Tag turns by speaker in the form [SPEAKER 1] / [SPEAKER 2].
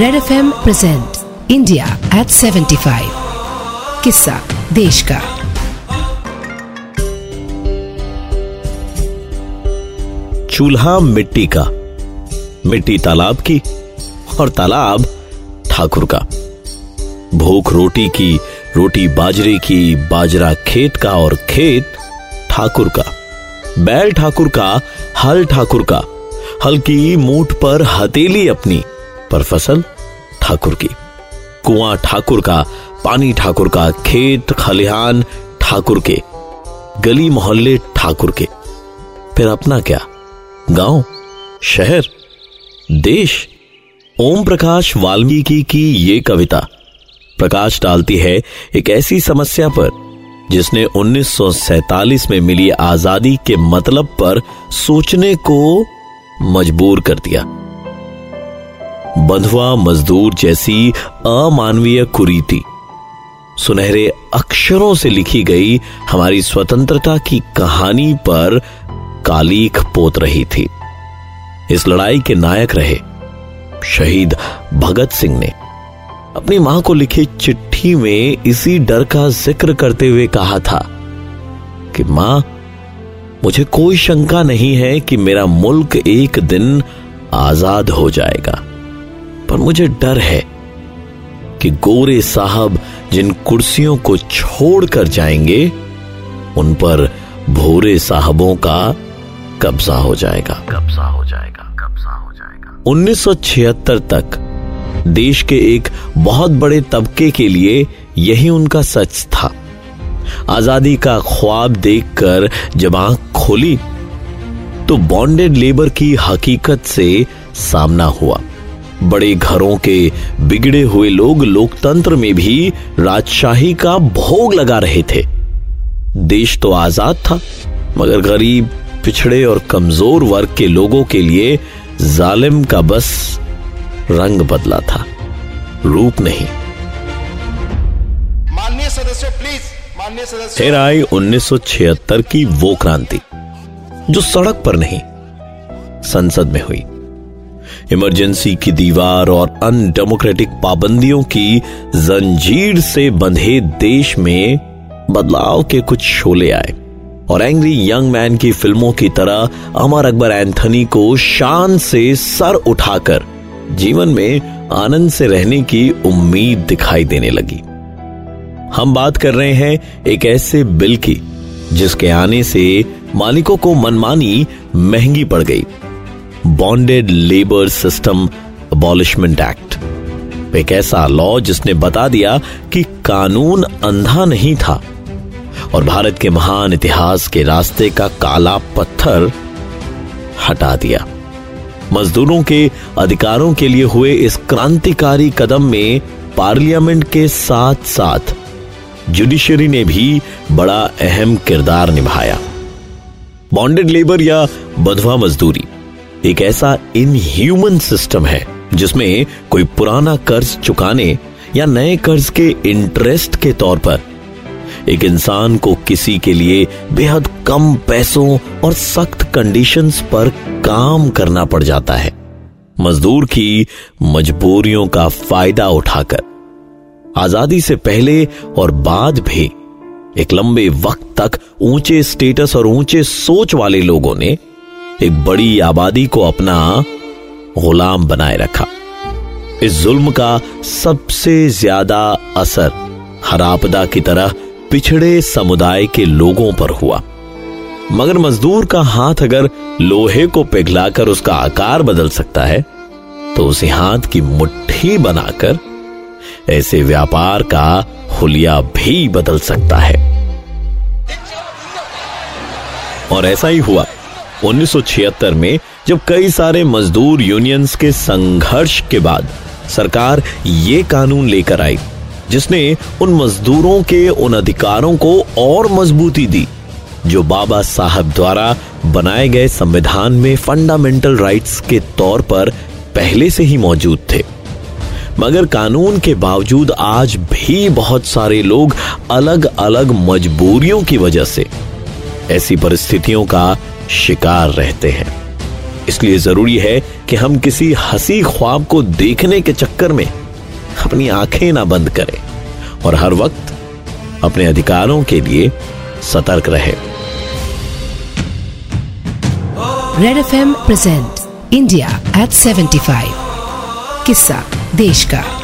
[SPEAKER 1] Red F M present India at 75 किस्सा देश का
[SPEAKER 2] चूल्हा मिट्टी का। मिट्टी तालाब की और तालाब ठाकुर का। भूख रोटी की, रोटी बाजरे की, बाजरा खेत का और खेत ठाकुर का। बैल ठाकुर का, हल ठाकुर का। हल की मूठ पर हथेली अपनी। पर फ़सल, ठाकुर की। कुआँ ठाकुर का, पानी ठाकुर का, खेत खलिहान ठाकुर के। गली मोहल्ले ठाकुर के। फिर अपना क्या? गाँव? शहर? देश? ओम प्रकाश वाल्मीकि की ये कविता। प्रकाश डालती है एक ऐसी समस्या पर, जिसने 1947 में मिली आज़ादी के मतलब पर सोचने को मजबूर कर दिया। बंधुआ मजदूर जैसी अमानवीय कुरीति सुनहरे अक्षरों से लिखी गई हमारी स्वतंत्रता की कहानी पर कालीख पोत रही थी। इस लड़ाई के नायक रहे शहीद भगत सिंह ने। अपनी माँ को लिखी चिट्ठी में इसी डर का ज़िक्र करते हुए कहा था कि, माँ, मुझे कोई शंका नहीं है कि मेरा मुल्क एक दिन आज़ाद हो जाएगा। पर मुझे डर है कि गोरे साहब जिन कुर्सियों को छोड़कर जाएँगे उन पर भोरे साहबों का कब्जा हो जाएगा। कब्जा हो जाएगा कब्जा हो जाएगा। 1976 तक देश के एक बहुत बड़े तबके के लिए यही उनका सच था। आज़ादी का ख्वाब देखकर जब आँख खोली तो बॉन्डेड लेबर की हकीकत से सामना हुआ। बड़े घरों के बिगड़े हुए लोग लोकतंत्र में भी राजशाही का भोग लगा रहे थे। देश तो आज़ाद था मगर गरीब पिछड़े और कमज़ोर वर्ग के लोगों के लिए जालिम का बस रंग बदला था रूप नहीं।
[SPEAKER 3] माननीय सदस्यों प्लीज़ माननीय सदस्य।
[SPEAKER 2] फिर आई 1976 की वो क्रांति जो सड़क पर नहीं संसद में हुई। इमरजेंसी की दीवार और अनडेमोक्रेटिक पाबंदियों की जंजीर से बंधे देश में बदलाव के कुछ शोले आए। और एंग्री यंग मैन की फ़िल्मों की तरह अमर अकबर एंथनी को शान से सर उठाकर जीवन में आनंद से रहने की उम्मीद दिखाई देने लगी। हम बात कर रहे हैं एक ऐसे बिल की, जिसके आने से मालिकों को मनमानी महँगी पड़ गई। Bonded labour system abolishment act. एक ऐसा लॉ जिसने बता दिया कि कानून अंधा नहीं था और भारत के महान इतिहास के रास्ते का काला पत्थर हटा दिया। मजदूरों के अधिकारों के लिए हुए इस क्रांतिकारी कदम में पार्लियामेंट के साथ साथ जुडिशरी ने भी बड़ा अहम किरदार निभाया। बॉन्डेड लेबर या बधवा मजदूरी। एक ऐसा इनह्यूमन सिस्टम है, जिसमें कोई पुराना कर्ज चुकाने या नए कर्ज के इंटरेस्ट के तौर पर एक इंसान को किसी के लिए बेहद कम पैसों और सख्त कंडीशंस पर काम करना पड़ जाता है। मजदूर की मजबूरियों का फ़ायदा उठाकर, आज़ादी से पहले और बाद भी एक लंबे वक्त तक ऊँचे स्टेटस और ऊँचे सोच वाले लोगों ने एक बड़ी आबादी को अपना गुलाम बनाए रखा। इस जुल्म का सबसे ज़्यादा असर हर आपदा की तरह पिछड़े समुदाय के लोगों पर हुआ। मगर मजदूर का हाथ अगर लोहे को पिघलाकर उसका आकार बदल सकता है तो उसे हाथ की मुट्ठी बनाकर ऐसे व्यापार का हुलिया भी बदल सकता है। और ऐसा ही हुआ। 1976 में, जब कई सारे मजदूर यूनियंस के संघर्ष के बाद, सरकार ये कानून लेकर आई, जिसने उन मजदूरों के, उन अधिकारों को और मजबूती दी, जो बाबा साहब द्वारा बनाए गए संविधान में फंडामेंटल राइट्स के तौर पर पहले से ही मौजूद थे। मगर कानून के बावजूद आज भी बहुत सारे लोग अलग अलग मजबूरियों की वजह से, ऐसी परिस्थितियों का शिकार रहते हैं। इसलिए ज़रूरी है कि हम किसी हँसी ख्वाब को देखने के चक्कर में अपनी आँखें ना बंद करें और हर वक्त अपने अधिकारों के लिए सतर्क रहे।
[SPEAKER 1] Red F M present India at 75 किस्सा, देश का।